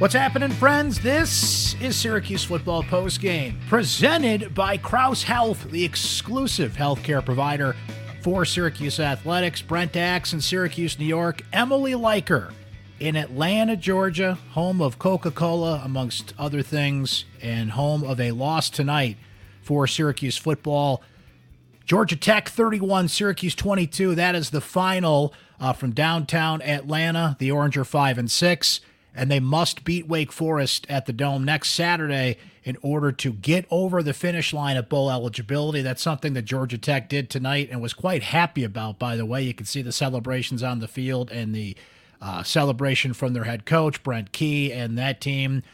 What's happening, friends? This is Syracuse Football Post Game, presented by Crouse Health, the exclusive healthcare provider for Syracuse Athletics. Brent Axe in Syracuse, New York. Emily Leiker in Atlanta, Georgia, home of Coca Cola, amongst other things, and home of a loss tonight for Syracuse football. Georgia Tech 31, Syracuse 22. That is the final uh, from downtown Atlanta. The Orange are 5 and 6 and they must beat Wake Forest at the Dome next Saturday in order to get over the finish line of bowl eligibility. That's something that Georgia Tech did tonight and was quite happy about, by the way. You can see the celebrations on the field and the uh, celebration from their head coach, Brent Key, and that team.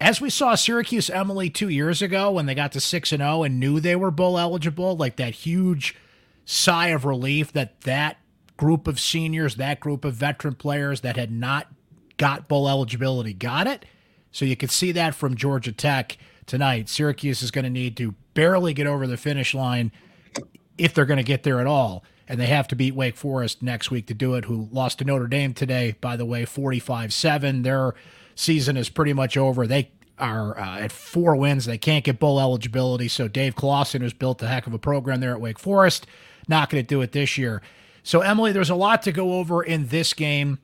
As we saw Syracuse Emily two years ago when they got to 6 and 0 and knew they were bowl eligible, like that huge sigh of relief that that group of seniors, that group of veteran players that had not got bowl eligibility got it. So you could see that from Georgia Tech tonight. Syracuse is going to need to barely get over the finish line if they're going to get there at all. And they have to beat Wake Forest next week to do it, who lost to Notre Dame today, by the way, 45 7. Their season is pretty much over. They are uh, at four wins. They can't get bowl eligibility. So Dave Clawson, who's built a heck of a program there at Wake Forest, not going to do it this year. So, Emily, there's a lot to go over in this game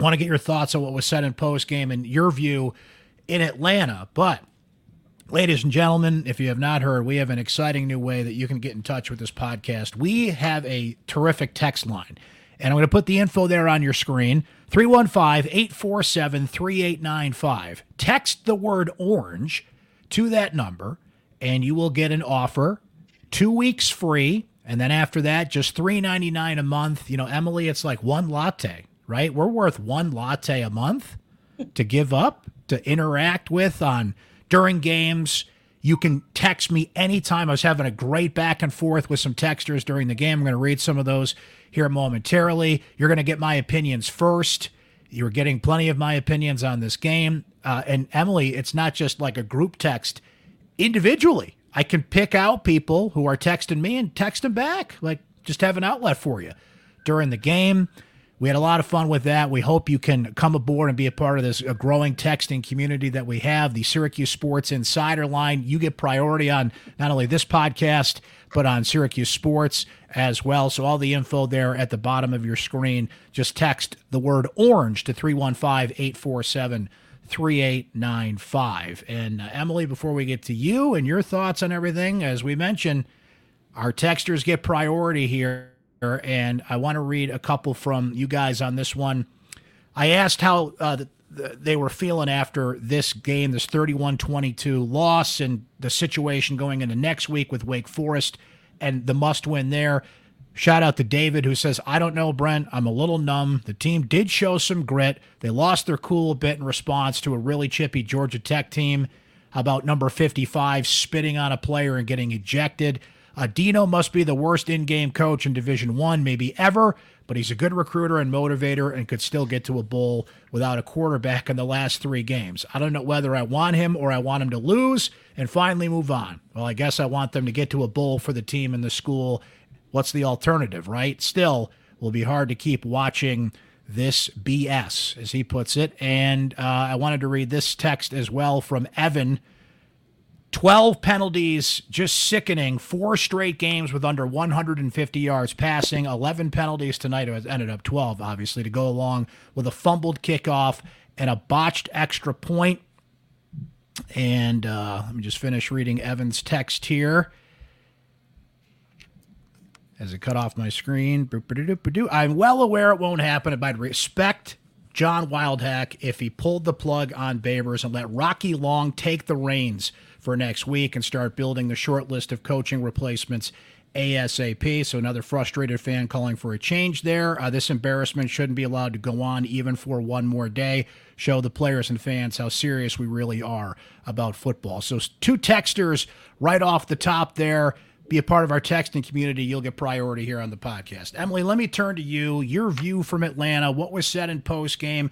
want to get your thoughts on what was said in post game and your view in Atlanta. But, ladies and gentlemen, if you have not heard, we have an exciting new way that you can get in touch with this podcast. We have a terrific text line, and I'm going to put the info there on your screen 315 847 3895. Text the word orange to that number, and you will get an offer two weeks free. And then after that, just $3.99 a month. You know, Emily, it's like one latte right? We're worth one latte a month to give up, to interact with on during games. You can text me anytime. I was having a great back and forth with some texters during the game. I'm going to read some of those here momentarily. You're going to get my opinions first. You're getting plenty of my opinions on this game. Uh, and Emily, it's not just like a group text. Individually, I can pick out people who are texting me and text them back. Like, just have an outlet for you during the game. We had a lot of fun with that. We hope you can come aboard and be a part of this growing texting community that we have. The Syracuse Sports Insider line. You get priority on not only this podcast, but on Syracuse Sports as well. So all the info there at the bottom of your screen. Just text the word orange to 315 847 3895. And uh, Emily, before we get to you and your thoughts on everything, as we mentioned, our texters get priority here and I want to read a couple from you guys on this one. I asked how uh, the, the, they were feeling after this game, this 31 22 loss, and the situation going into next week with Wake Forest and the must win there. Shout out to David who says, I don't know, Brent. I'm a little numb. The team did show some grit. They lost their cool a bit in response to a really chippy Georgia Tech team. About number 55 spitting on a player and getting ejected? Uh, Dino must be the worst in-game coach in Division One, maybe ever, but he's a good recruiter and motivator, and could still get to a bowl without a quarterback in the last three games. I don't know whether I want him or I want him to lose and finally move on. Well, I guess I want them to get to a bowl for the team and the school. What's the alternative, right? Still, will be hard to keep watching this BS, as he puts it. And uh, I wanted to read this text as well from Evan 12 penalties, just sickening. Four straight games with under 150 yards passing. 11 penalties tonight. It ended up 12, obviously, to go along with a fumbled kickoff and a botched extra point. And uh, let me just finish reading Evan's text here. As it cut off my screen. I'm well aware it won't happen, but I'd respect John Wildhack if he pulled the plug on Babers and let Rocky Long take the reins for next week and start building the short list of coaching replacements ASAP. So, another frustrated fan calling for a change there. Uh, this embarrassment shouldn't be allowed to go on even for one more day. Show the players and fans how serious we really are about football. So, two texters right off the top there. Be a part of our texting community. You'll get priority here on the podcast. Emily, let me turn to you. Your view from Atlanta. What was said in post game?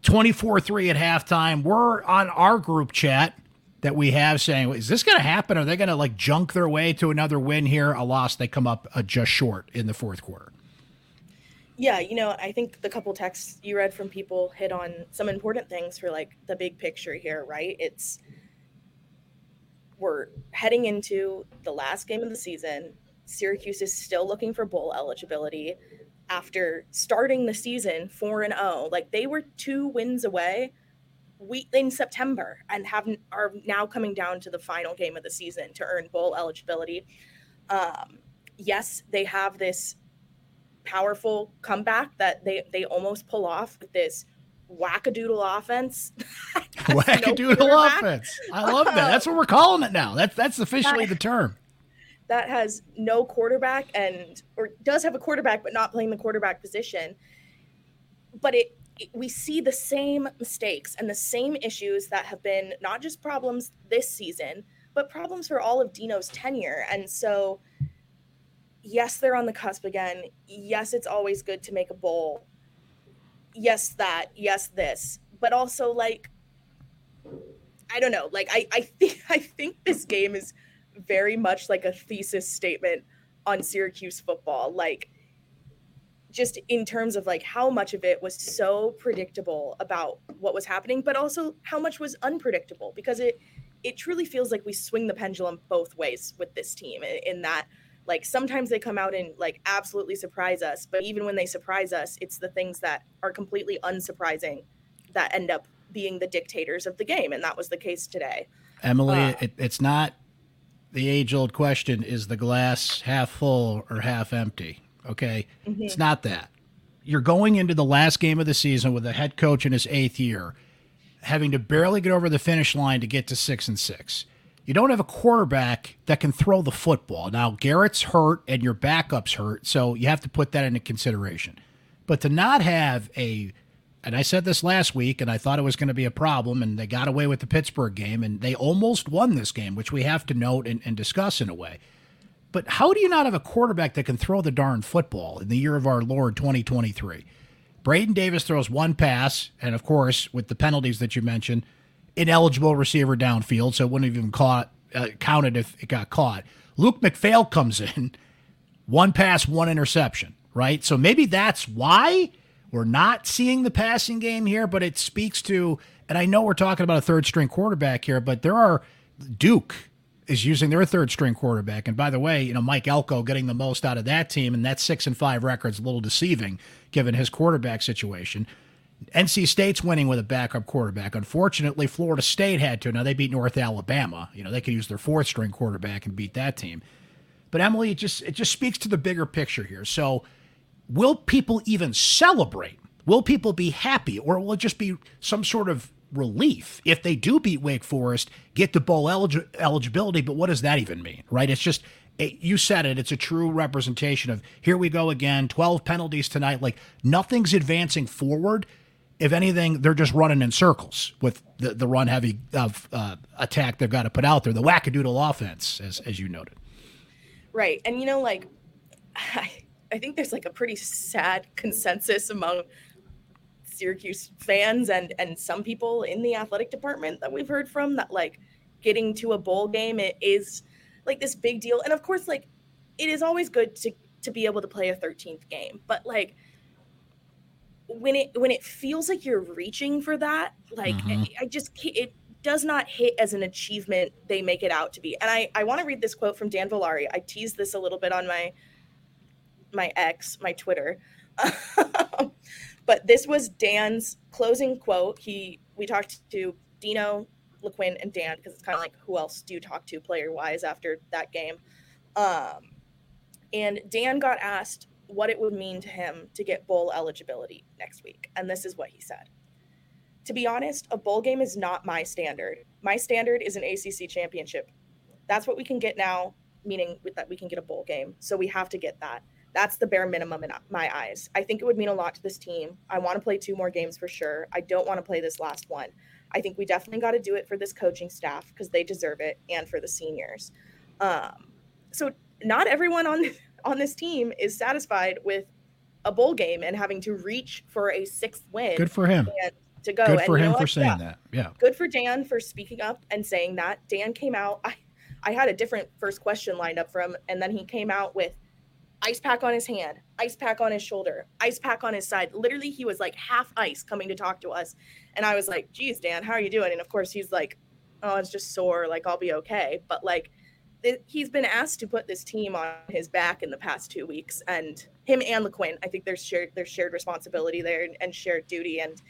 24 3 at halftime. We're on our group chat that we have saying, is this going to happen? Are they going to like junk their way to another win here? A loss, they come up uh, just short in the fourth quarter. Yeah, you know, I think the couple texts you read from people hit on some important things for like the big picture here, right? It's we're heading into the last game of the season. Syracuse is still looking for bowl eligibility after starting the season 4 and 0. Like they were 2 wins away we in September and have are now coming down to the final game of the season to earn bowl eligibility. Um, yes, they have this powerful comeback that they they almost pull off with this wackadoodle offense. wackadoodle no offense. I love that. That's what we're calling it now. That's that's officially that, the term. That has no quarterback and or does have a quarterback but not playing the quarterback position. But it we see the same mistakes and the same issues that have been not just problems this season, but problems for all of Dino's tenure. And so, yes, they're on the cusp again. Yes, it's always good to make a bowl. Yes, that. Yes, this. But also, like, I don't know. Like, I, I think I think this game is very much like a thesis statement on Syracuse football. Like, just in terms of like how much of it was so predictable about what was happening but also how much was unpredictable because it it truly feels like we swing the pendulum both ways with this team in, that like sometimes they come out and like absolutely surprise us but even when they surprise us it's the things that are completely unsurprising that end up being the dictators of the game and that was the case today. Emily uh, it, it's not the age old question is the glass half full or half empty Okay. Mm-hmm. It's not that. You're going into the last game of the season with a head coach in his eighth year, having to barely get over the finish line to get to six and six. You don't have a quarterback that can throw the football. Now, Garrett's hurt and your backup's hurt, so you have to put that into consideration. But to not have a, and I said this last week, and I thought it was going to be a problem, and they got away with the Pittsburgh game, and they almost won this game, which we have to note and, and discuss in a way. But how do you not have a quarterback that can throw the darn football in the year of our Lord 2023? Braden Davis throws one pass, and of course, with the penalties that you mentioned, ineligible receiver downfield, so it wouldn't even caught, uh, counted if it got caught. Luke McPhail comes in, one pass, one interception, right? So maybe that's why we're not seeing the passing game here, but it speaks to, and I know we're talking about a third string quarterback here, but there are Duke is using their third string quarterback. And by the way, you know, Mike Elko getting the most out of that team, and that six and five record's a little deceiving given his quarterback situation. NC State's winning with a backup quarterback. Unfortunately, Florida State had to. Now they beat North Alabama. You know, they could use their fourth string quarterback and beat that team. But Emily, it just it just speaks to the bigger picture here. So will people even celebrate? Will people be happy? Or will it just be some sort of relief if they do beat Wake Forest, get the bowl elig- eligibility. But what does that even mean, right? It's just it, you said it. It's a true representation of here we go again. Twelve penalties tonight. Like nothing's advancing forward. If anything, they're just running in circles with the, the run heavy of uh, attack they've got to put out there. The wackadoodle offense, as as you noted. Right, and you know, like I, I think there's like a pretty sad consensus among Syracuse fans and and some people in the athletic department that we've heard from that like getting to a bowl game it is like this big deal. And of course, like it is always good to to be able to play a 13th game, but like when it when it feels like you're reaching for that, like mm-hmm. I, I just it does not hit as an achievement they make it out to be. And I I want to read this quote from Dan Villari. I teased this a little bit on my my ex, my Twitter. But this was Dan's closing quote. He we talked to Dino, LeQuint, and Dan because it's kind of like who else do you talk to player wise after that game. Um, and Dan got asked what it would mean to him to get bowl eligibility next week, and this is what he said. To be honest, a bowl game is not my standard. My standard is an ACC championship. That's what we can get now, meaning that we can get a bowl game. So we have to get that. That's the bare minimum in my eyes. I think it would mean a lot to this team. I want to play two more games for sure. I don't want to play this last one. I think we definitely got to do it for this coaching staff because they deserve it and for the seniors. Um, so not everyone on on this team is satisfied with a bowl game and having to reach for a sixth win. Good for him. to go. Good for him for saying yeah. that. Yeah. Good for Dan for speaking up and saying that. Dan came out. I, I had a different first question lined up for him, and then he came out with ice pack on his hand, ice pack on his shoulder, ice pack on his side. Literally, he was like half ice coming to talk to us. And I was like, geez, Dan, how are you doing? And of course, he's like, oh, it's just sore. Like, I'll be okay. But like, th- he's been asked to put this team on his back in the past two weeks. And him and LeQuint, I think there's shared, there's shared responsibility there and, and shared duty. And,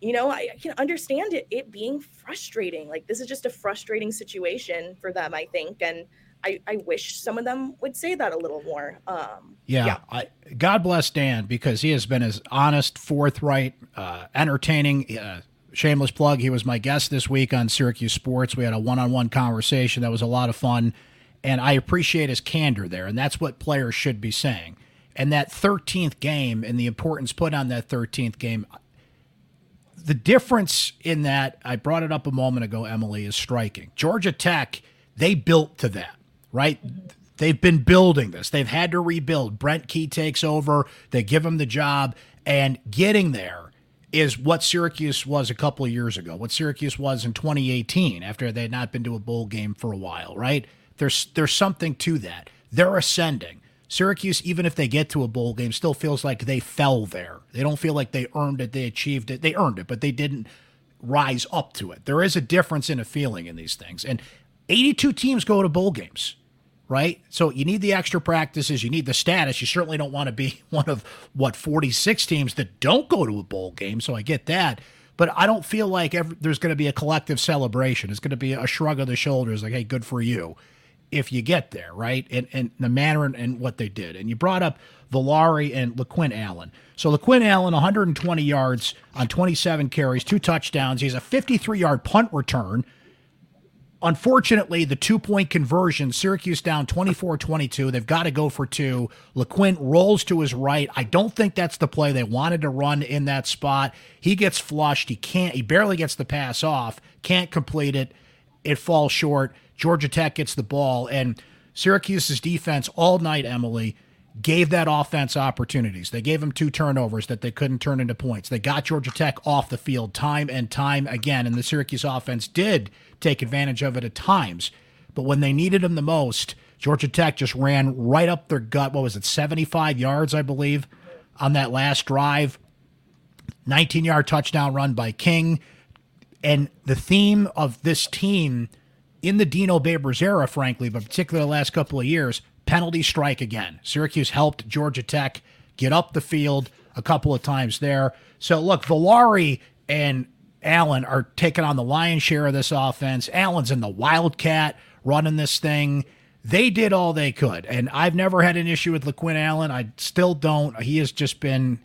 you know, I, I can understand it, it being frustrating. Like, this is just a frustrating situation for them, I think. And, I, I wish some of them would say that a little more. Um, yeah, yeah. I, God bless Dan because he has been as honest, forthright, uh, entertaining. Uh, shameless plug. He was my guest this week on Syracuse Sports. We had a one-on-one conversation that was a lot of fun, and I appreciate his candor there. And that's what players should be saying. And that 13th game and the importance put on that 13th game. The difference in that, I brought it up a moment ago, Emily, is striking. Georgia Tech, they built to that right? They've been building this. They've had to rebuild. Brent Key takes over. They give him the job, and getting there is what Syracuse was a couple of years ago. What Syracuse was in 2018 after they had not been to a bowl game for a while, right? There's there's something to that. They're ascending. Syracuse, even if they get to a bowl game, still feels like they fell there. They don't feel like they earned it. They achieved it. They earned it, but they didn't rise up to it. There is a difference in a feeling in these things. And 82 teams go to bowl games right? So you need the extra practices, you need the status. You certainly don't want to be one of what 46 teams that don't go to a bowl game. So I get that. But I don't feel like every, there's going to be a collective celebration. It's going to be a shrug of the shoulders, like, hey, good for you if you get there, right? And, and the manner and, and what they did. And you brought up Villari and LeQuint Allen. So LeQuint Allen, 120 yards on 27 carries, two touchdowns. He has a 53 yard punt return Unfortunately, the two point conversion, Syracuse down 24 22. They've got to go for two. LeQuint rolls to his right. I don't think that's the play they wanted to run in that spot. He gets flushed. He can't, he barely gets the pass off, can't complete it. It falls short. Georgia Tech gets the ball. And Syracuse's defense all night, Emily, gave that offense opportunities. They gave them two turnovers that they couldn't turn into points. They got Georgia Tech off the field time and time again, and the Syracuse offense did take advantage of it at times. But when they needed them the most, Georgia Tech just ran right up their gut. What was it, 75 yards, I believe, on that last drive? 19 yard touchdown run by King. And the theme of this team in the Dino Babers era, frankly, but particularly the last couple of years, penalty strike again. Syracuse helped Georgia Tech get up the field a couple of times there. So look, Villari and Allen are taking on the lion's share of this offense. Allen's in the Wildcat running this thing. They did all they could. And I've never had an issue with LeQuint Allen. I still don't. He has just been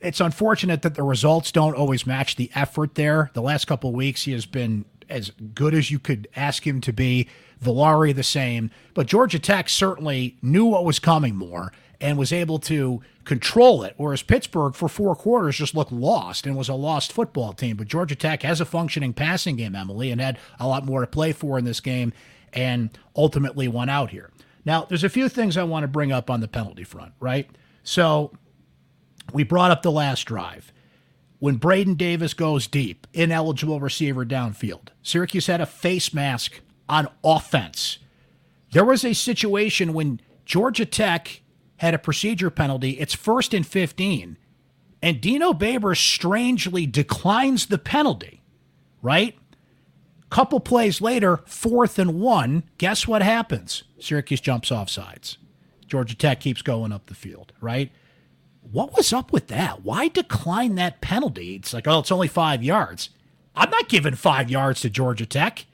it's unfortunate that the results don't always match the effort there. The last couple weeks he has been as good as you could ask him to be. Villari the same, but Georgia Tech certainly knew what was coming more and was able to control it. Whereas Pittsburgh, for four quarters, just looked lost and was a lost football team. But Georgia Tech has a functioning passing game, Emily, and had a lot more to play for in this game and ultimately won out here. Now, there's a few things I want to bring up on the penalty front, right? So we brought up the last drive. When Braden Davis goes deep, ineligible receiver downfield, Syracuse had a face mask on offense. There was a situation when Georgia Tech had a procedure penalty. It's first and 15. And Dino Baber strangely declines the penalty, right? Couple plays later, fourth and one. Guess what happens? Syracuse jumps off sides. Georgia Tech keeps going up the field, right? What was up with that? Why decline that penalty? It's like, oh, it's only five yards. I'm not giving five yards to Georgia Tech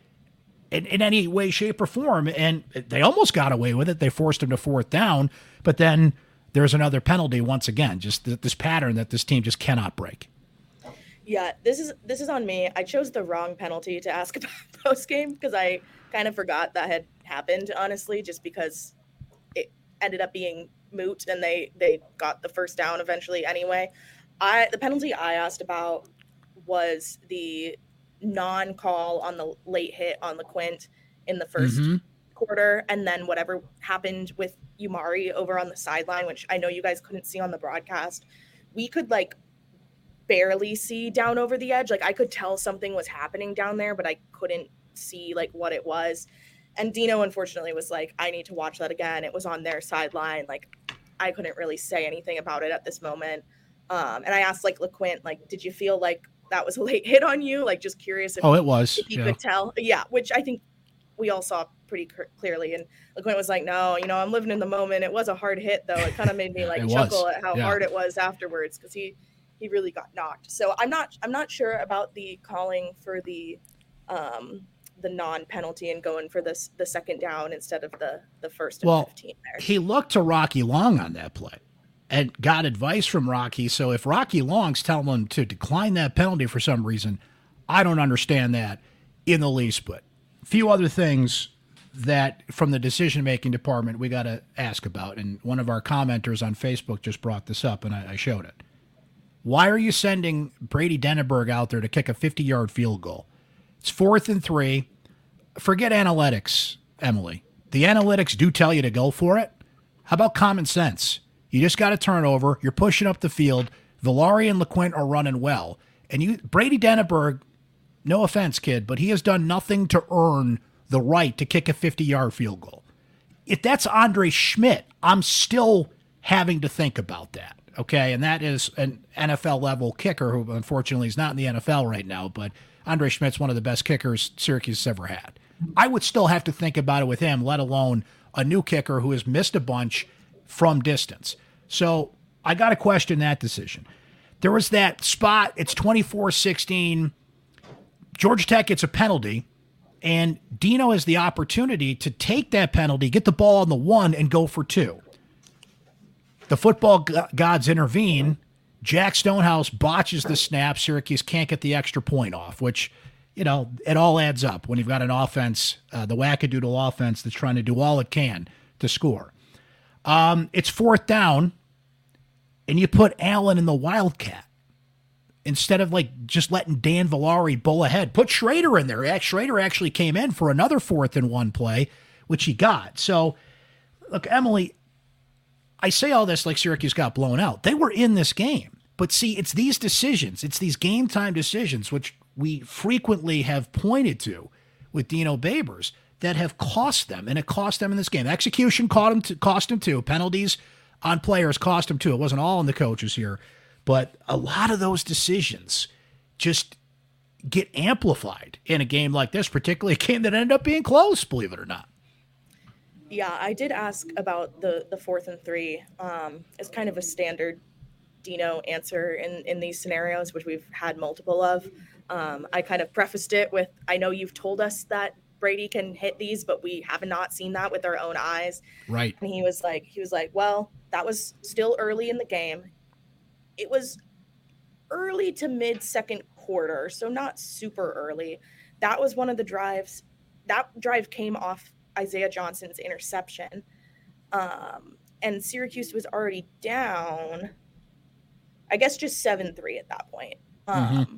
in, in any way, shape, or form. And they almost got away with it. They forced him to fourth down, but then there's another penalty once again. Just th- this pattern that this team just cannot break. Yeah, this is this is on me. I chose the wrong penalty to ask about post game because I kind of forgot that had happened. Honestly, just because it ended up being moot and they they got the first down eventually anyway. I the penalty I asked about was the non-call on the late hit on the LeQuint in the 1st mm-hmm. quarter, and then whatever happened with Umari over on the sideline, which I know you guys couldn't see on the broadcast. We could like barely see down over the edge. Like I could tell something was happening down there, but I couldn't see like what it was. And Dino unfortunately was like, I need to watch that again. It was on their sideline. Like I couldn't really say anything about it at this moment. Um, and I asked like LeQuint, like, did you feel like that was a late hit on you? Like, just curious if, oh, it was. if you yeah. could tell. Yeah, which I think we all saw pretty clearly. And LeQuint was like, no, you know, I'm living in the moment. It was a hard hit though. It kind of made me like chuckle was. at how yeah. hard it was afterwards because he he really got knocked. So I'm not I'm not sure about the calling for the um the non-penalty and going for this the second down instead of the the first and well, 15 there. He looked to Rocky Long on that play and got advice from Rocky. So if Rocky Long's telling him to decline that penalty for some reason, I don't understand that in the least. But a few other things that from the decision making department we got to ask about. And one of our commenters on Facebook just brought this up, and I, I showed it. Why are you sending Brady Denaburg out there to kick a 50 yard field goal? It's fourth and three forget analytics, Emily. The analytics do tell you to go for it. How about common sense? You just got a turnover. You're pushing up the field. Villari and LeQuint are running well. And you, Brady Denaburg, no offense, kid, but he has done nothing to earn the right to kick a 50 yard field goal. If that's Andre Szmyt, I'm still having to think about that. Okay. And that is an NFL level kicker who unfortunately is not in the NFL right now, but Andre Szmyt's one of the best kickers Syracuse has ever had. I would still have to think about it with him, let alone a new kicker who has missed a bunch from distance. So I got to question that decision. There was that spot, it's 24 16. Georgia Tech gets a penalty, and Dino has the opportunity to take that penalty, get the ball on the one, and go for two. The football gods intervene. Jack Stonehouse botches the snap. Syracuse can't get the extra point off, which you know, it all adds up when you've got an offense, uh, the wackadoodle offense that's trying to do all it can to score. Um, it's fourth down, and you put Allen in the Wildcat instead of like just letting Dan Villari bull ahead. Put Shrader in there. Shrader actually came in for another fourth and one play, which he got. So, look, Emily, I say all this like Syracuse got blown out. They were in this game. But see, it's these decisions, it's these game time decisions, which we frequently have pointed to with Dino Babers that have cost them, and it cost them in this game. Execution cost them, to, cost them too. Penalties on players cost them too. It wasn't all on the coaches here, but a lot of those decisions just get amplified in a game like this, particularly a game that ended up being close, believe it or not. Yeah, I did ask about the the fourth and three. Um, it's kind of a standard Dino answer in in these scenarios, which we've had multiple of. Um, I kind of prefaced it with, I know you've told us that Brady can hit these, but we have not seen that with our own eyes. Right. And he was like, he was like, well, that was still early in the game. It was early to mid second quarter, so not super early. That was one of the drives. That drive came off Isaiah Johnson's interception. Um, and Syracuse was already down, I guess just 7 3 at that point. Mm-hmm. Um, mm-hmm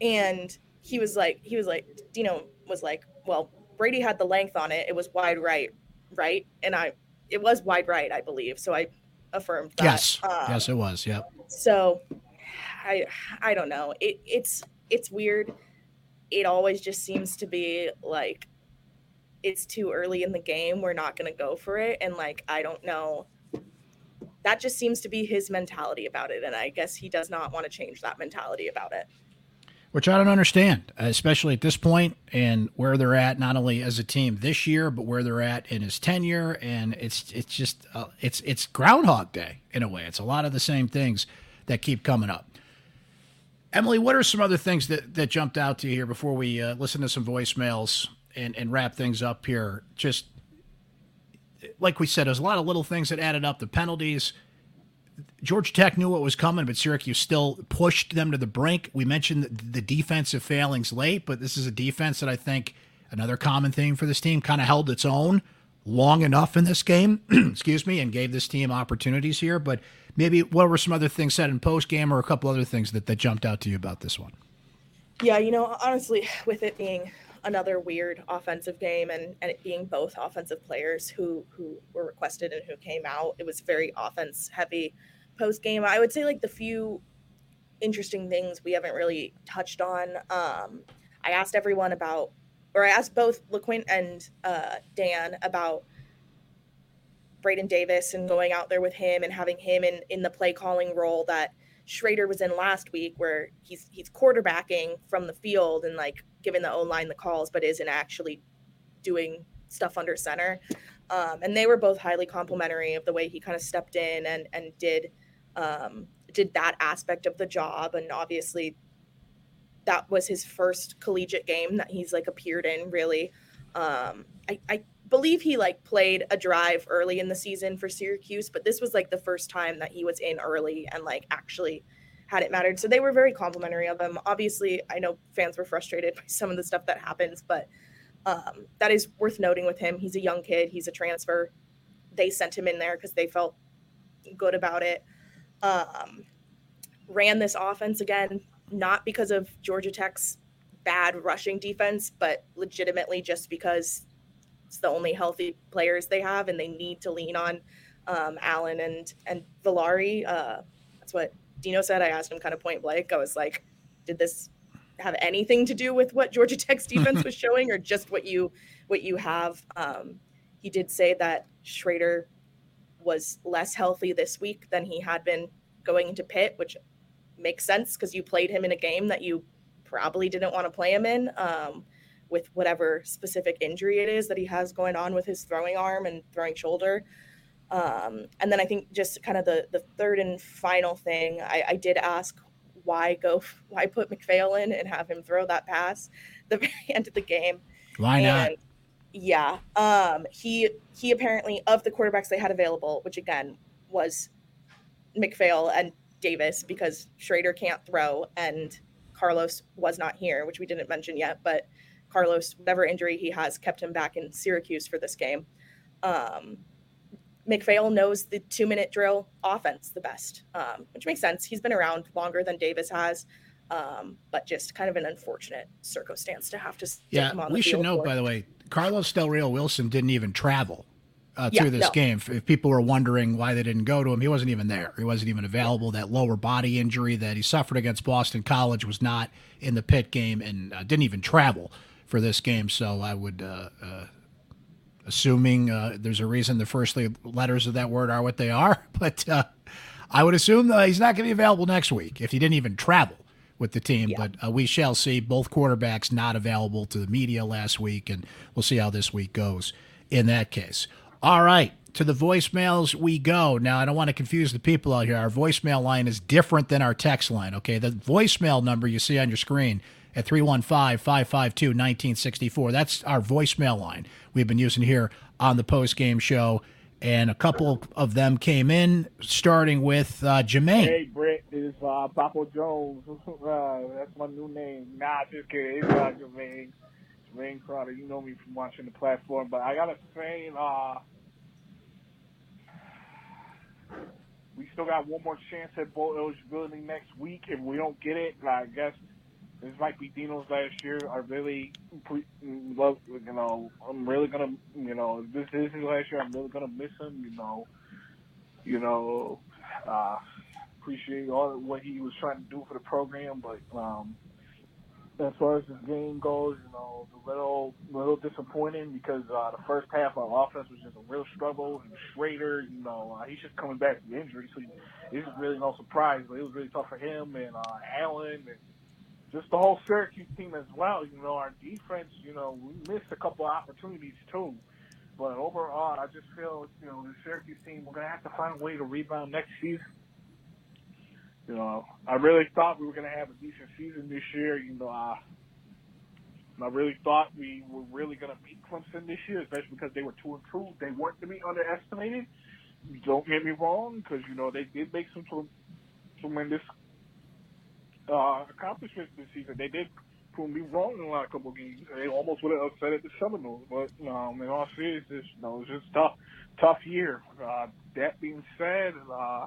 and he was like he was like Dino was like, well, Brady had the length on it. It was wide right, right, and I it was wide right, I believe. So I affirmed that. Yes, um, yes, it was. Yep. So I I don't know. It it's it's weird. It always just seems to be like it's too early in the game. We're not going to go for it, and like I don't know. That just seems to be his mentality about it, and I guess he does not want to change that mentality about it which I don't understand, especially at this point and where they're at, not only as a team this year, but where they're at in his tenure. And it's it's just uh, it's it's Groundhog Day in a way. It's a lot of the same things that keep coming up. Emily, what are some other things that that jumped out to you here before we uh, listen to some voicemails and and wrap things up here? Just like we said, there's a lot of little things that added up. The penalties Georgia Tech knew what was coming, but Syracuse still pushed them to the brink. We mentioned the defensive failings late, but this is a defense that I think another common thing for this team kind of held its own long enough in this game, excuse me, and gave this team opportunities here. But maybe what were some other things said in post game or a couple other things that, that jumped out to you about this one? Yeah, you know, honestly, with it being another weird offensive game and, and it being both offensive players who who were requested and who came out, it was very offense heavy post game. I would say like the few interesting things we haven't really touched on. Um, I asked everyone about or I asked both LeQuint and uh, Dan about Braden Davis and going out there with him and having him in in the play calling role that Shrader was in last week, where he's he's quarterbacking from the field and like giving the O line the calls, but isn't actually doing stuff under center. Um, and they were both highly complimentary of the way he kind of stepped in and and did um, did that aspect of the job. And obviously, that was his first collegiate game that he's like appeared in. Really, um, I, I believe he like played a drive early in the season for Syracuse, but this was like the first time that he was in early and like actually had it mattered. So they were very complimentary of him. Obviously, I know fans were frustrated by some of the stuff that happens, but um, that is worth noting with him. He's a young kid, he's a transfer. They sent him in there because they felt good about it. Um, ran this offense again, not because of Georgia Tech's bad rushing defense, but legitimately just because it's the only healthy players they have, and they need to lean on um, Allen and and Villari. Uh, that's what Dino said. I asked him kind of point blank. I was like, "Did this have anything to do with what Georgia Tech's defense was showing, or just what you what you have?" Um, he did say that Shrader was less healthy this week than he had been going into Pitt, which makes sense because you played him in a game that you probably didn't want to play him in. Um, with whatever specific injury it is that he has going on with his throwing arm and throwing shoulder. Um, and then I think just kind of the the third and final thing, I, I did ask why go why put McPhail in and have him throw that pass the very end of the game. Why not? And yeah, um, he he apparently of the quarterbacks they had available, which again was McPhail and Davis because Shrader can't throw and Carlos was not here, which we didn't mention yet, but Carlos, whatever injury he has, kept him back in Syracuse for this game. Um, McPhail knows the two minute drill offense the best, um, which makes sense. He's been around longer than Davis has, um, but just kind of an unfortunate circumstance to have to. Yeah, we should note, by the way, Carlos Del Rio Wilson didn't even travel uh, yeah, through this no. game. If people were wondering why they didn't go to him, he wasn't even there. He wasn't even available. That lower body injury that he suffered against Boston College was not in the Pitt game and uh, didn't even travel for this game. So I would, uh, uh, assuming uh, there's a reason the first letters of that word are what they are, but uh, I would assume that he's not going to be available next week if he didn't even travel with the team. Yeah. But uh, we shall see. Both quarterbacks not available to the media last week, and we'll see how this week goes in that case. All right. To the voicemails we go. Now, I don't want to confuse the people out here. Our voicemail line is different than our text line, okay? The voicemail number you see on your screen at 315 552 1964. That's our voicemail line we've been using here on the post game show. And a couple of them came in, starting with uh, Jermaine. Hey, Brett, it's uh, Papo Jones. uh, that's my new name. Nah, just kidding. It's uh, Jermaine. Jermaine Crowder. You know me from watching the platform. But I got to say, uh, we still got one more chance at bowl eligibility next week. If we don't get it, I guess this might be Dino's last year. I really pre- love, you know, I'm really gonna, you know, this is his last year. I'm really gonna miss him. You know, you know, uh, appreciate all what he was trying to do for the program, but um, as far as his game goes, you know, a little, little disappointing because uh, the first half our offense was just a real struggle. And Shrader, you know, uh, he's just coming back from injury, so it's really no surprise. But it was really tough for him and uh, Allen and just the whole Syracuse team as well. You know, our defense, you know, we missed a couple of opportunities too. But overall, I just feel, you know, the Syracuse team, we're going to have to find a way to rebound next season. You know, I really thought we were going to have a decent season this year. You know, uh, I really thought we were really going to beat Clemson this year, especially because they were and two. They weren't to be underestimated. Don't get me wrong, because you know they did make some tremendous uh, accomplishments this season. They did prove me wrong in lot of couple of games. They almost would have upset at the Seminoles, but um, in all seriousness, you know, it was just tough, tough year. Uh, that being said, uh,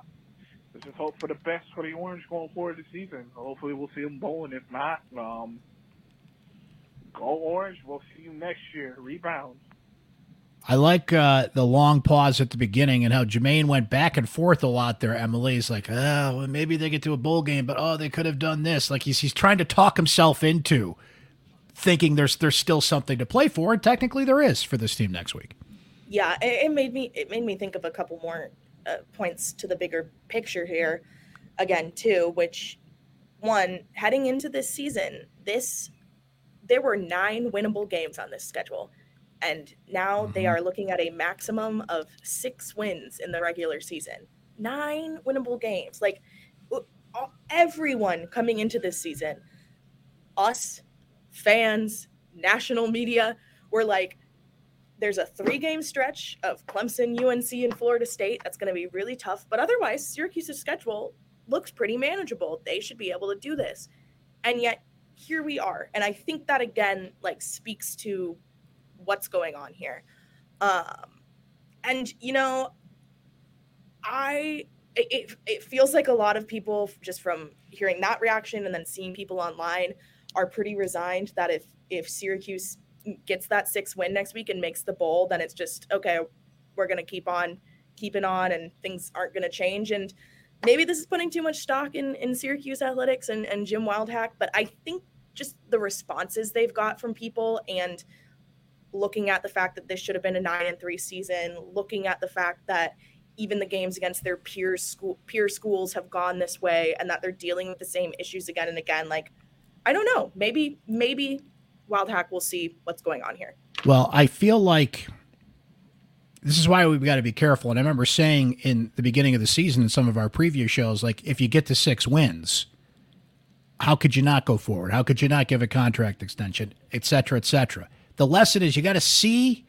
let's just hope for the best for the Orange going forward this season. Hopefully, we'll see them bowling. If not, um, go Orange. We'll see you next year. Rebound. I like uh, the long pause at the beginning and how Jermaine went back and forth a lot there. Emily's like, oh, well, maybe they get to a bowl game, but oh, they could have done this. Like he's he's trying to talk himself into thinking there's there's still something to play for, and technically there is for this team next week. Yeah, it, it made me it made me think of a couple more uh, points to the bigger picture here, again too. Which one heading into this season, this there were nine winnable games on this schedule, and now mm-hmm. they are looking at a maximum of six wins in the regular season. Nine winnable games, like everyone coming into this season, us fans, national media were like, there's a three game stretch of Clemson, UNC, and Florida State that's going to be really tough. But otherwise, Syracuse's schedule looks pretty manageable. They should be able to do this. And yet, here we are. And I think that again, like, speaks to what's going on here. Um, and, you know, I, it, it feels like a lot of people just from hearing that reaction and then seeing people online are pretty resigned that if if Syracuse gets that six win next week and makes the bowl, then it's just okay. We're gonna keep on keeping on, and things aren't gonna change. And maybe this is putting too much stock in in Syracuse athletics and and Jim Wildhack, but I think just the responses they've got from people and looking at the fact that this should have been a nine and three season, looking at the fact that even the games against their peer school peer schools have gone this way and that they're dealing with the same issues again and again like I don't know. Maybe maybe Wildhack will see what's going on here. Well, I feel like this is why we've got to be careful. And I remember saying in the beginning of the season in some of our preview shows, like if you get to six wins, how could you not go forward? How could you not give a contract extension, et cetera, et cetera? The lesson is you got to see,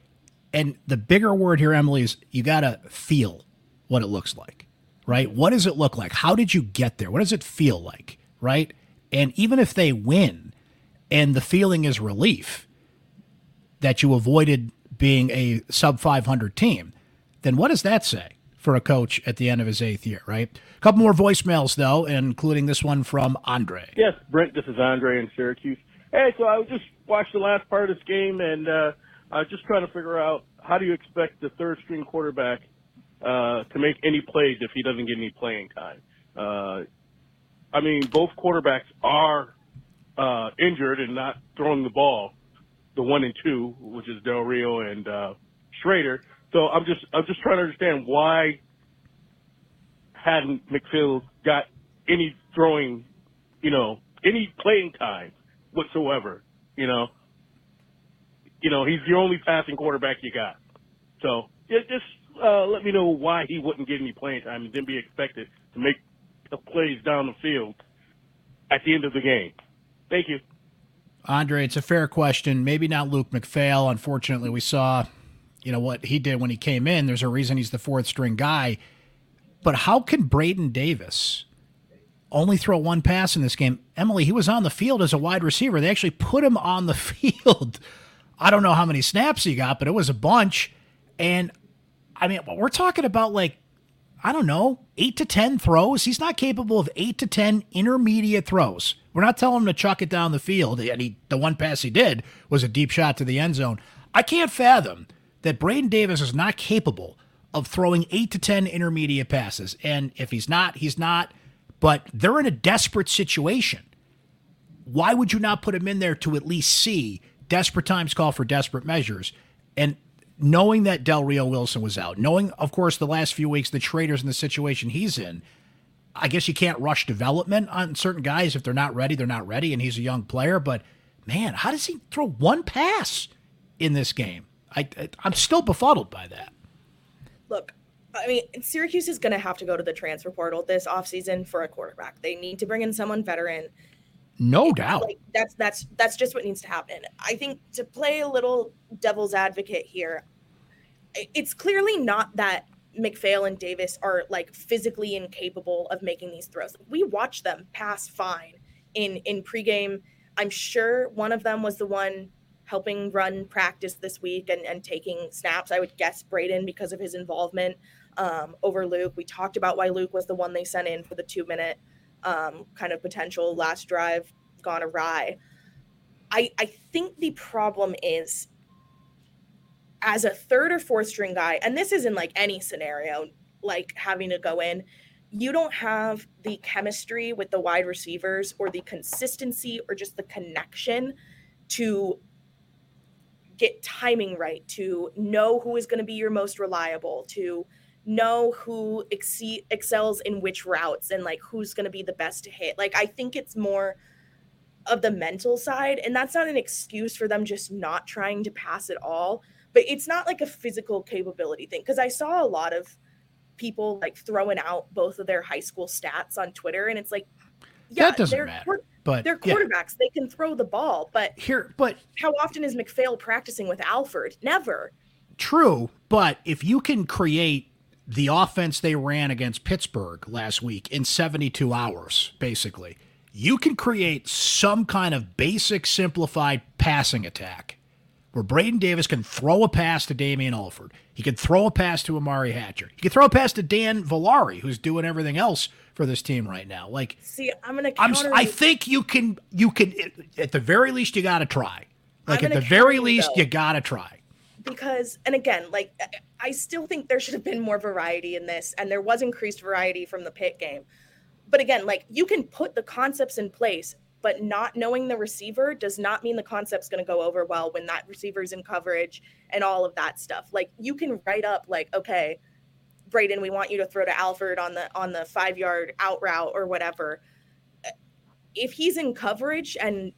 and the bigger word here, Emily, is you got to feel what it looks like, right? What does it look like? How did you get there? What does it feel like, right? And even if they win and the feeling is relief that you avoided being a sub 500 team, then what does that say for a coach at the end of his eighth year, right? A couple more voicemails, though, including this one from Andre. Yes, Brent, this is Andre in Syracuse. Hey, so I just watched the last part of this game, and uh, I was just trying to figure out how do you expect the third string quarterback uh, to make any plays if he doesn't get any playing time? Uh, I mean, both quarterbacks are uh, injured and not throwing the ball. The one and two, which is Del Rio and uh, Shrader. So I'm just I'm just trying to understand why hadn't McPhail got any throwing, you know, any playing time whatsoever. You know, you know he's the only passing quarterback you got. So just uh, let me know why he wouldn't get any playing time and then be expected to make plays down the field at the end of the game. Thank you. Andre, it's a fair question. Maybe not Luke McPhail. Unfortunately, we saw, you know, what he did when he came in. There's a reason he's the fourth string guy. But how can Braden Davis only throw one pass in this game? Emily, he was on the field as a wide receiver. They actually put him on the field. I don't know how many snaps he got, but it was a bunch. And I mean, we're talking about like I don't know, eight to 10 throws. He's not capable of eight to 10 intermediate throws. We're not telling him to chuck it down the field. And he, the one pass he did was a deep shot to the end zone. I can't fathom that Braden Davis is not capable of throwing eight to 10 intermediate passes. And if he's not, he's not. But they're in a desperate situation. Why would you not put him in there to at least see desperate times call for desperate measures? And knowing that Del Rio Wilson was out, knowing, of course, the last few weeks the traders and the situation he's in, I guess you can't rush development on certain guys. If they're not ready, they're not ready, and he's a young player. But man, how does he throw one pass in this game? I, I'm still befuddled by that. Look, I mean, Syracuse is going to have to go to the transfer portal this offseason for a quarterback. They need to bring in someone veteran. No doubt. Like, that's that's that's just what needs to happen. I think to play a little devil's advocate here, it's clearly not that McPhail and Davis are like physically incapable of making these throws. We watch them pass fine in in pregame. I'm sure one of them was the one helping run practice this week and, and taking snaps. I would guess Braden because of his involvement um, over Luke. We talked about why Luke was the one they sent in for the two minute um, kind of potential last drive gone awry. I, I think the problem is as a third or fourth string guy, and this is in like any scenario, like having to go in, you don't have the chemistry with the wide receivers or the consistency or just the connection to get timing right, to know who is going to be your most reliable, to know who excels in which routes and like who's going to be the best to hit. Like I think it's more of the mental side and that's not an excuse for them just not trying to pass at all, but it's not like a physical capability thing because I saw a lot of people like throwing out both of their high school stats on Twitter and it's like yeah, that doesn't matter. But they're quarterbacks. Yeah. They can throw the ball. But here, but how often is McPhail practicing with Alford? Never. True, but if you can create the offense they ran against Pittsburgh last week in 72 hours, basically, you can create some kind of basic simplified passing attack where Braden Davis can throw a pass to Damien Alford. He can throw a pass to Umari Hatcher. He can throw a pass to Dan Villari, who's doing everything else for this team right now. Like, see, I'm gonna. I'm, I think you can. You can. At the very least, you got to try. Like at the very least, though, you got to try. Because, and again, like I still think there should have been more variety in this, and there was increased variety from the Pitt game. But again, like you can put the concepts in place, but not knowing the receiver does not mean the concept's going to go over well when that receiver's in coverage and all of that stuff. Like you can write up like, okay, Braden, we want you to throw to Alford on the on the five yard out route or whatever. If he's in coverage and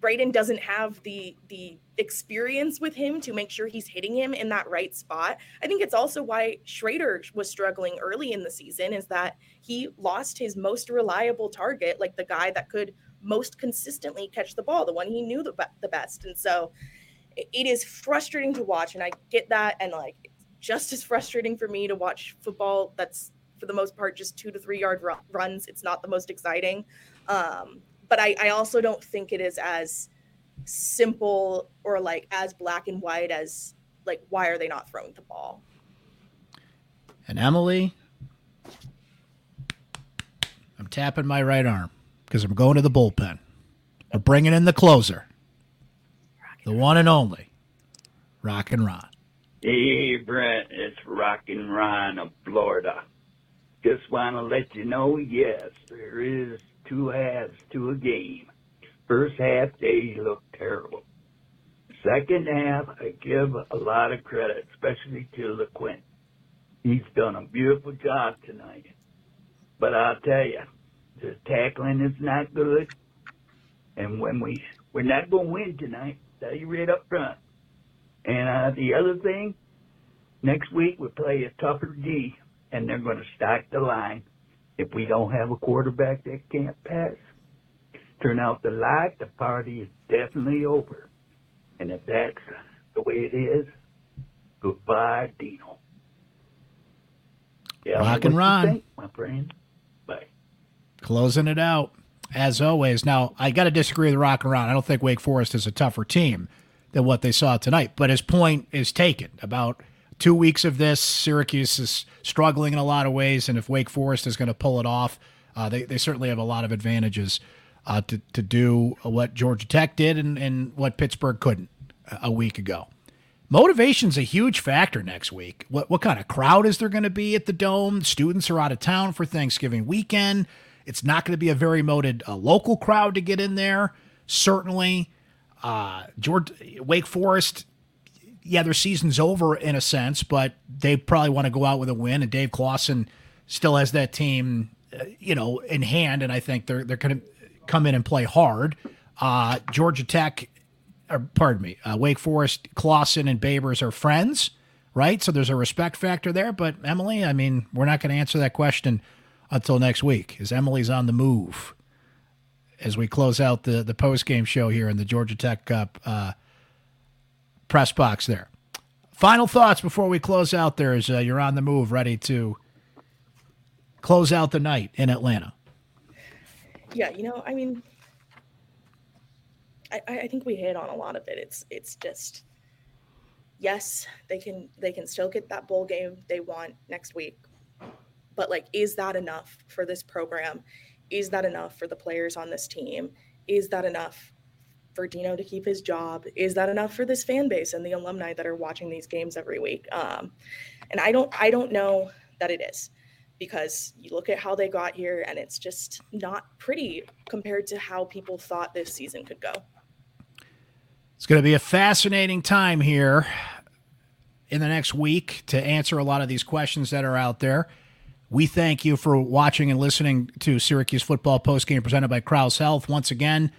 Braden doesn't have the the experience with him to make sure he's hitting him in that right spot. I think it's also why Shrader was struggling early in the season is that he lost his most reliable target, like the guy that could most consistently catch the ball, the one he knew the, the best. And so it is frustrating to watch and I get that and like just as frustrating for me to watch football that's for the most part just 2 to 3 yard runs. It's not the most exciting. Um, but I, I also don't think it is as simple or like as black and white as like why are they not throwing the ball? And emily i'm tapping my right arm because i'm going to the bullpen. We're bringing in the closer. The one and only rock and ron. Hey brent it's rock and ron of florida. Just want to let you know yes there is two halves to a game First half, they looked terrible. Second half, I give a lot of credit, especially to LeQuint. He's done a beautiful job tonight. But I'll tell you, the tackling is not good. And when we, we're not going to win tonight, tell you right up front. And uh, the other thing, next week we play a tougher D, and they're going to stack the line. If we don't have a quarterback that can't pass, turn out the light, the party is definitely over. And if that's the way it is, goodbye, Dino. Yeah, Rock and Ron. Think, my friend. Bye. Closing it out, as always. Now, I got to disagree with Rock and Ron. I don't think Wake Forest is a tougher team than what they saw tonight. But his point is taken about two weeks of this. Syracuse is struggling in a lot of ways. And if Wake Forest is going to pull it off, uh, they, they certainly have a lot of advantages uh, to, to do what Georgia Tech did and, and what Pittsburgh couldn't a week ago. Motivation's a huge factor next week. What what kind of crowd is there going to be at the dome? Students are out of town for Thanksgiving weekend. It's not going to be a very motivated uh, local crowd to get in there. Certainly, uh, George Wake Forest. Yeah, their season's over in a sense, but they probably want to go out with a win. And Dave Clawson still has that team, uh, you know, in hand. And I think they're they're going to come in and play hard. Uh, Georgia Tech, or pardon me, uh, Wake Forest, Clawson and Babers are friends, right? So there's a respect factor there. But Emily, I mean, we're not going to answer that question until next week. Is Emily's on the move as we close out the the post game show here in the Georgia Tech Cup uh, press box there. Final thoughts before we close out. There is uh, you're on the move, ready to close out the night in Atlanta yeah, you know, I mean, I, I think we hit on a lot of it. It's it's just yes, they can they can still get that bowl game they want next week. But like is that enough for this program? Is that enough for the players on this team? Is that enough for Dino to keep his job? Is that enough for this fan base and the alumni that are watching these games every week? Um, and I don't I don't know that it is because you look at how they got here and it's just not pretty compared to how people thought this season could go. It's going to be a fascinating time here in the next week to answer a lot of these questions that are out there. We thank you for watching and listening to Syracuse football postgame presented by Crouse Health. Once again,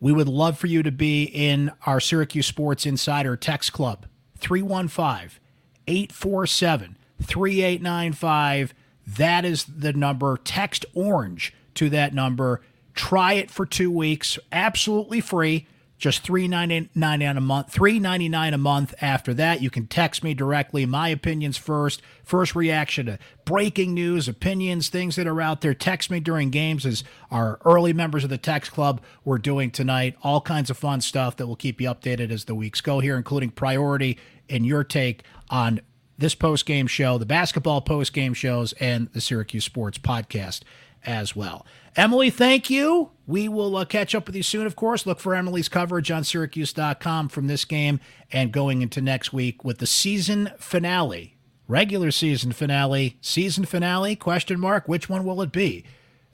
we would love for you to be in our Syracuse Sports Insider Text Club, 315 847 3895. That is the number. Text orange to that number. Try it for two weeks, absolutely free. Just three ninety nine a month. Three ninety nine a month. After that, you can text me directly. My opinions first. First reaction to breaking news, opinions, things that are out there. Text me during games, as our early members of the text club were doing tonight. All kinds of fun stuff that will keep you updated as the weeks go here, including priority in your take on this post game show, the basketball post game shows, and the Syracuse Sports podcast as well. Emily, thank you. We will uh, catch up with you soon, of course. Look for Emily's coverage on Syracuse.com from this game and going into next week with the season finale, regular season finale, season finale, question mark, which one will it be?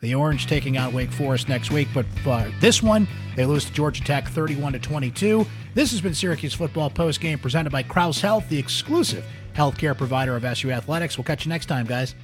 The Orange taking out Wake Forest next week, but uh, this one, they lose to Georgia Tech 31 to 22. This has been Syracuse Football Post Game presented by Crouse Health, the exclusive healthcare provider of SU Athletics. We'll catch you next time, guys.